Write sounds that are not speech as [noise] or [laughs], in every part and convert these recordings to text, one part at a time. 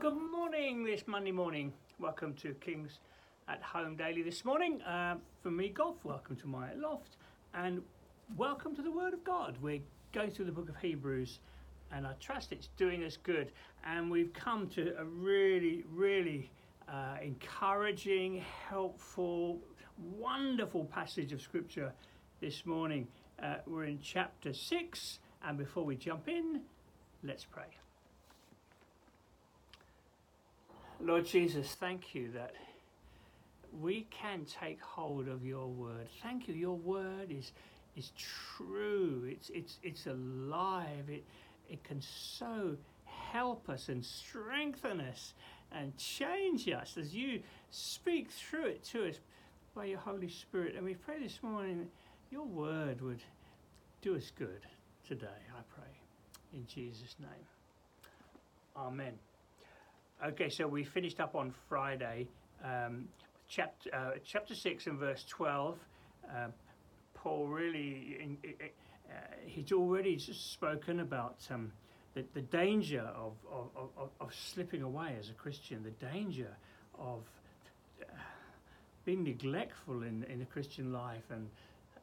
good morning this Monday morning. Welcome to Kings at Home Daily this morning. Uh, me, Golf, welcome to my loft and welcome to the Word of God. We're going through the book of Hebrews and I trust it's doing us good. And we've come to a really, really uh, encouraging, helpful, wonderful passage of Scripture this morning. Uh, we're in chapter 6, and before we jump in, let's pray. Lord Jesus, thank you that we can take hold of your word. Thank you. Your word is is true. It's it's it's alive. It it can so help us and strengthen us and change us as you speak through it to us by your Holy Spirit. And we pray this morning your word would do us good today, I pray. In Jesus' name. Amen. Okay, so we finished up on Friday, um, chapter uh, chapter six and verse twelve. Uh, Paul really, in, uh, he's already spoken about um, the, the danger of, of, of, of, slipping away as a Christian, the danger of uh, being neglectful in, in the Christian life and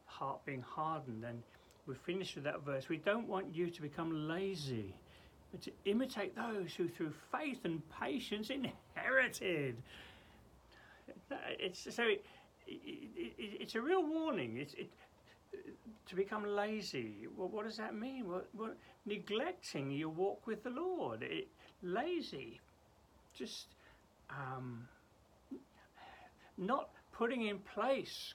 heart being hardened. And we finished with that verse. We don't want you to become lazy but to imitate those who through faith and patience inherited. It's so it, it, it, it's a real warning. It's it, to become lazy. Well, what does that mean? Well, well neglecting your walk with the Lord. lazy, just um, not putting in place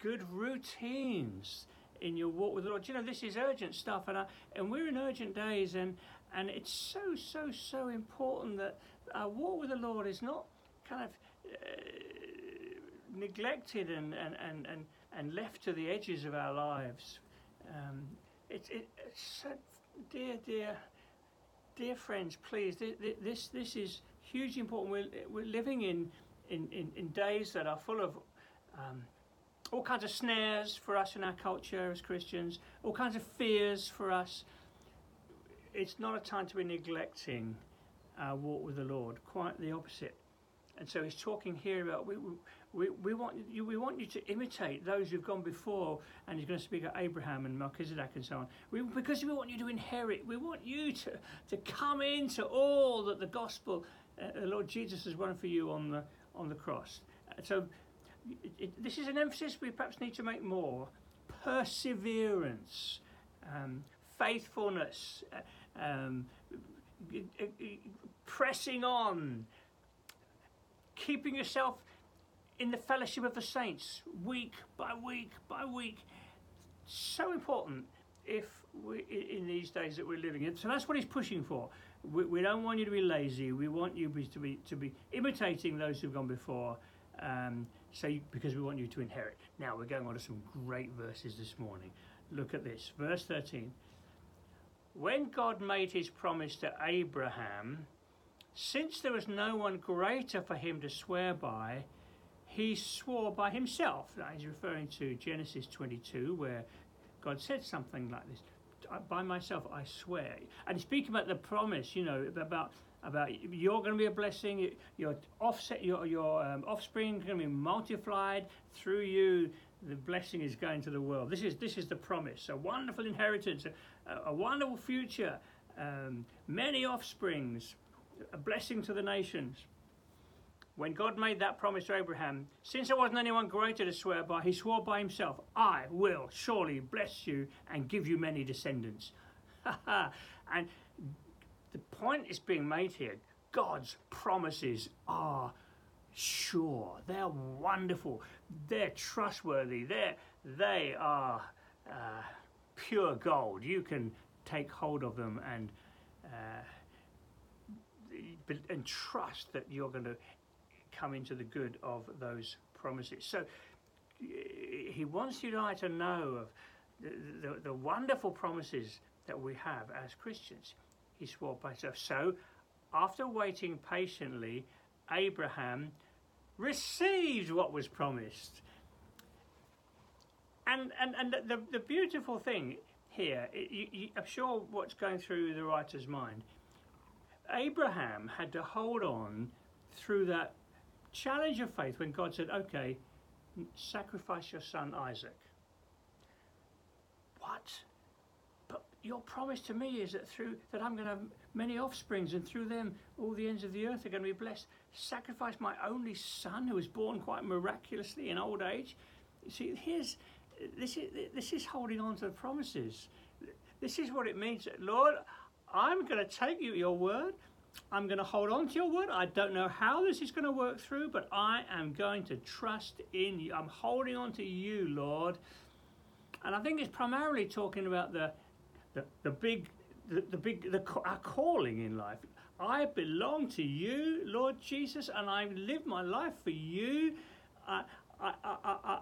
good routines in your walk with the Lord. You know, this is urgent stuff, and I, and we're in urgent days, and and it's so so so important that our walk with the Lord is not kind of uh, neglected and, and and and and left to the edges of our lives. Um, it, it, it's dear dear dear friends, please, this this is hugely important. We're, we're living in, in, in, in days that are full of um, all kinds of snares for us in our culture as Christians, all kinds of fears for us. It's not a time to be neglecting our walk with the Lord, quite the opposite. And so he's talking here about we, we, we, want you, we want you to imitate those who've gone before, and he's going to speak of Abraham and Melchizedek and so on. We, because we want you to inherit, we want you to, to come into all that the gospel, uh, the Lord Jesus has won for you on the, on the cross. So it, this is an emphasis we perhaps need to make more perseverance, um, faithfulness, uh, um, pressing on, keeping yourself in the fellowship of the saints week by week by week. So important if we, in these days that we're living in. So that's what he's pushing for. We, we don't want you to be lazy. We want you to be to be imitating those who've gone before um, so because we want you to inherit. Now we're going on to some great verses this morning. Look at this, verse 13. When God made his promise to Abraham, since there was no one greater for him to swear by, he swore by himself. Now he's referring to Genesis 22, where God said something like this By myself I swear. And speaking about the promise, you know, about about you're going to be a blessing. Your offset, your your um, offspring is going to be multiplied through you. The blessing is going to the world. This is this is the promise. A wonderful inheritance, a, a wonderful future, um, many offsprings, a blessing to the nations. When God made that promise to Abraham, since there wasn't anyone greater to swear by, he swore by himself, I will surely bless you and give you many descendants. [laughs] and the point is being made here God's promises are sure, they're wonderful, they're trustworthy, they're, they are uh, pure gold. You can take hold of them and, uh, and trust that you're going to come into the good of those promises. So he wants you and I to know of the, the, the wonderful promises that we have as Christians he swore by himself. So, after waiting patiently, Abraham received what was promised. And, and, and the, the beautiful thing here, you, you, I'm sure what's going through the writer's mind, Abraham had to hold on through that challenge of faith when God said, okay, sacrifice your son Isaac. What? Your promise to me is that through that I'm going to have many offsprings, and through them all the ends of the earth are going to be blessed. Sacrifice my only son, who was born quite miraculously in old age. You see, here's this is this is holding on to the promises. This is what it means, Lord. I'm going to take you your word. I'm going to hold on to your word. I don't know how this is going to work through, but I am going to trust in you. I'm holding on to you, Lord. And I think it's primarily talking about the the, the big the, the big the our calling in life. I belong to you, Lord Jesus, and I live my life for you. I, I, I, I,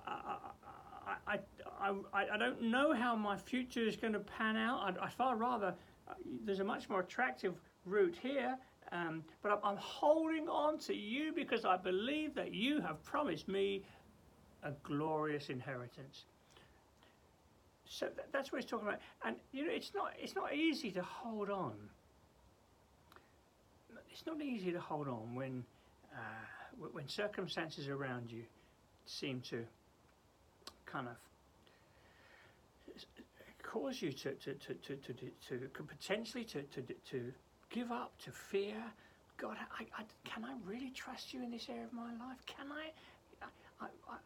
I, I, I, I don't know how my future is going to pan out. I'd, I'd far rather, uh, there's a much more attractive route here, um, but I'm, I'm holding on to you because I believe that you have promised me a glorious inheritance. So that's what he's talking about. And you know, it's not it's not easy to hold on. It's not easy to hold on when uh, when circumstances around you seem to kind of cause you to to to to to, to, to potentially to, to to give up, to fear. God, I, I, can I really trust you in this area of my life? Can I? I, I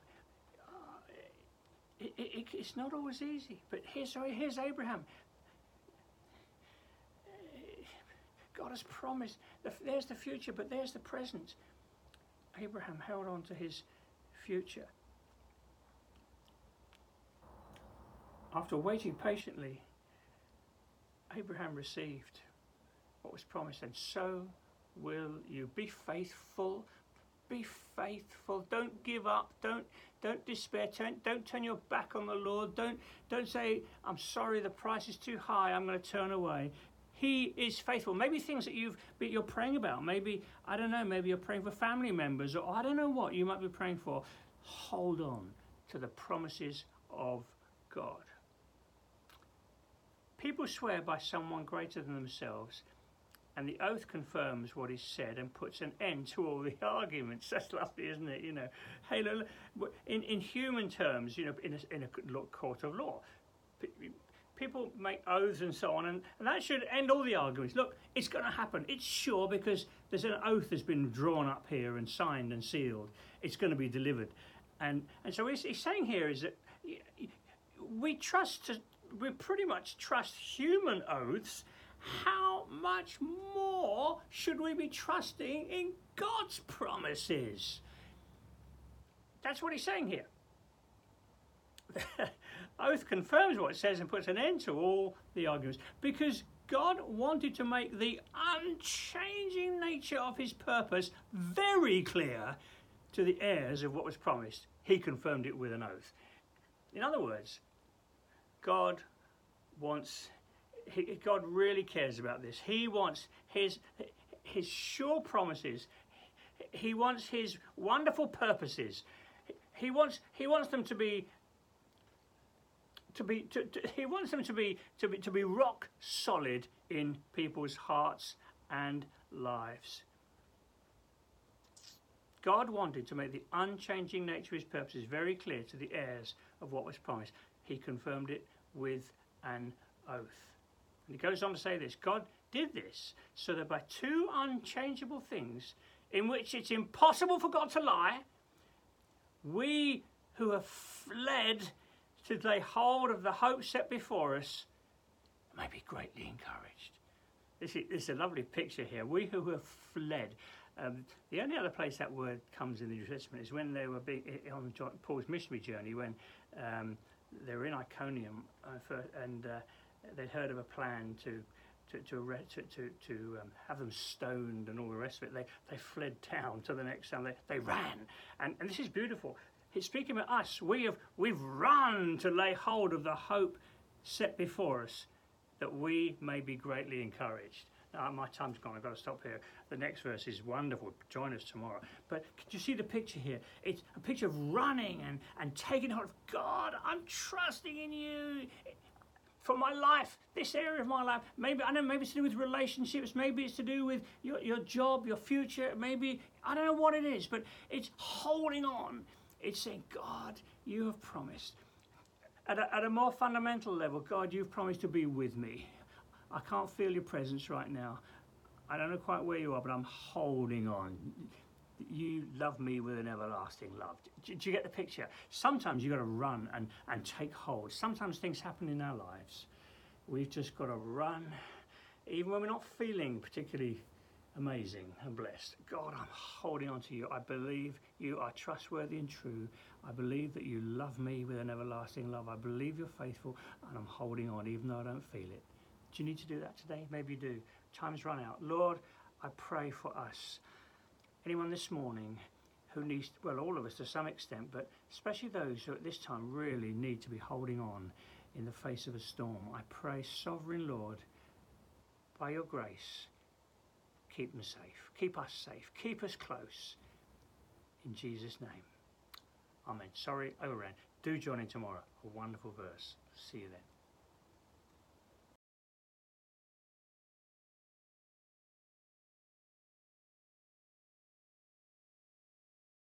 it, it, it's not always easy. But here's, here's Abraham. God has promised. There's the future, but there's the present. Abraham held on to his future. After waiting patiently, Abraham received what was promised, and so will you. Be faithful be faithful. Don't give up. Don't don't despair. Don't, don't turn your back on the Lord. Don't don't say, I'm sorry, the price is too high. I'm going to turn away. He is faithful. Maybe things that you've you're praying about. Maybe I don't know. Maybe you're praying for family members, or I don't know what you might be praying for. Hold on to the promises of God. People swear by someone greater than themselves and the oath confirms what is said and puts an end to all the [laughs] arguments. That's lovely, isn't it? You know, hey, look, in in human terms, you know, in a, in a court of law, people make oaths and so on, and, and that should end all the arguments. Look, it's going to happen. It's sure because there's an oath that's been drawn up here and signed and sealed. It's going to be delivered, and and so he's, he's saying here is that we trust to, we pretty much trust human oaths how much more should we be trusting in God's promises? That's what he's saying here. [laughs] Oath confirms what it says and puts an end to all the arguments because God wanted to make the unchanging nature of his purpose very clear to the heirs of what was promised. He confirmed it with an oath. In other words, God wants he, God really cares about this. He wants his his sure promises. He wants his wonderful purposes. He wants he wants them to be to be to, to, he wants them to be to be to be rock solid in people's hearts and lives. God wanted to make the unchanging nature of his purposes very clear to the heirs of what was promised. He confirmed it with an oath. And he goes on to say this God did this so that by two unchangeable things, in which it's impossible for God to lie, we who have fled to lay hold of the hope set before us may be greatly encouraged. This is, this is a lovely picture here. We who have fled. Um, the only other place that word comes in the New Testament is when they were big, on Paul's missionary journey, when um, they were in Iconium, uh, for, and uh, they'd heard of a plan to to to to to, to um, have them stoned and all the rest of it. They they fled town to the next town. They they ran, and and this is beautiful. He's speaking about us. We have we've run to lay hold of the hope set before us, that we may be greatly encouraged. Now, my time's gone. I've got to stop here. The next verse is wonderful. Join us tomorrow. But could you see the picture here? It's a picture of running and, and taking hold of God. I'm trusting in you for my life, this area of my life. Maybe I don't know, maybe it's to do with relationships, maybe it's to do with your, your job, your future, maybe I don't know what it is, but it's holding on. It's saying, God, you have promised. At a, at a more fundamental level, God, you've promised to be with me. I can't feel your presence right now. I don't know quite where you are, but I'm holding on. You love me with an everlasting love. Do, do you get the picture? Sometimes you've got to run and, and take hold. Sometimes things happen in our lives. We've just got to run, even when we're not feeling particularly amazing and blessed. God, I'm holding on to you. I believe you are trustworthy and true. I believe that you love me with an everlasting love. I believe you're faithful, and I'm holding on even though I don't feel it. Do you need to do that today? Maybe you do. Time's run out. Lord, I pray for us. Anyone this morning who needs, well, all of us to some extent, but especially those who at this time really need to be holding on in the face of a storm. I pray, Sovereign Lord, by your grace, keep them safe. Keep us safe. Keep us close. In Jesus' name. Amen. Sorry, overran. Do join in tomorrow. A wonderful verse. See you then.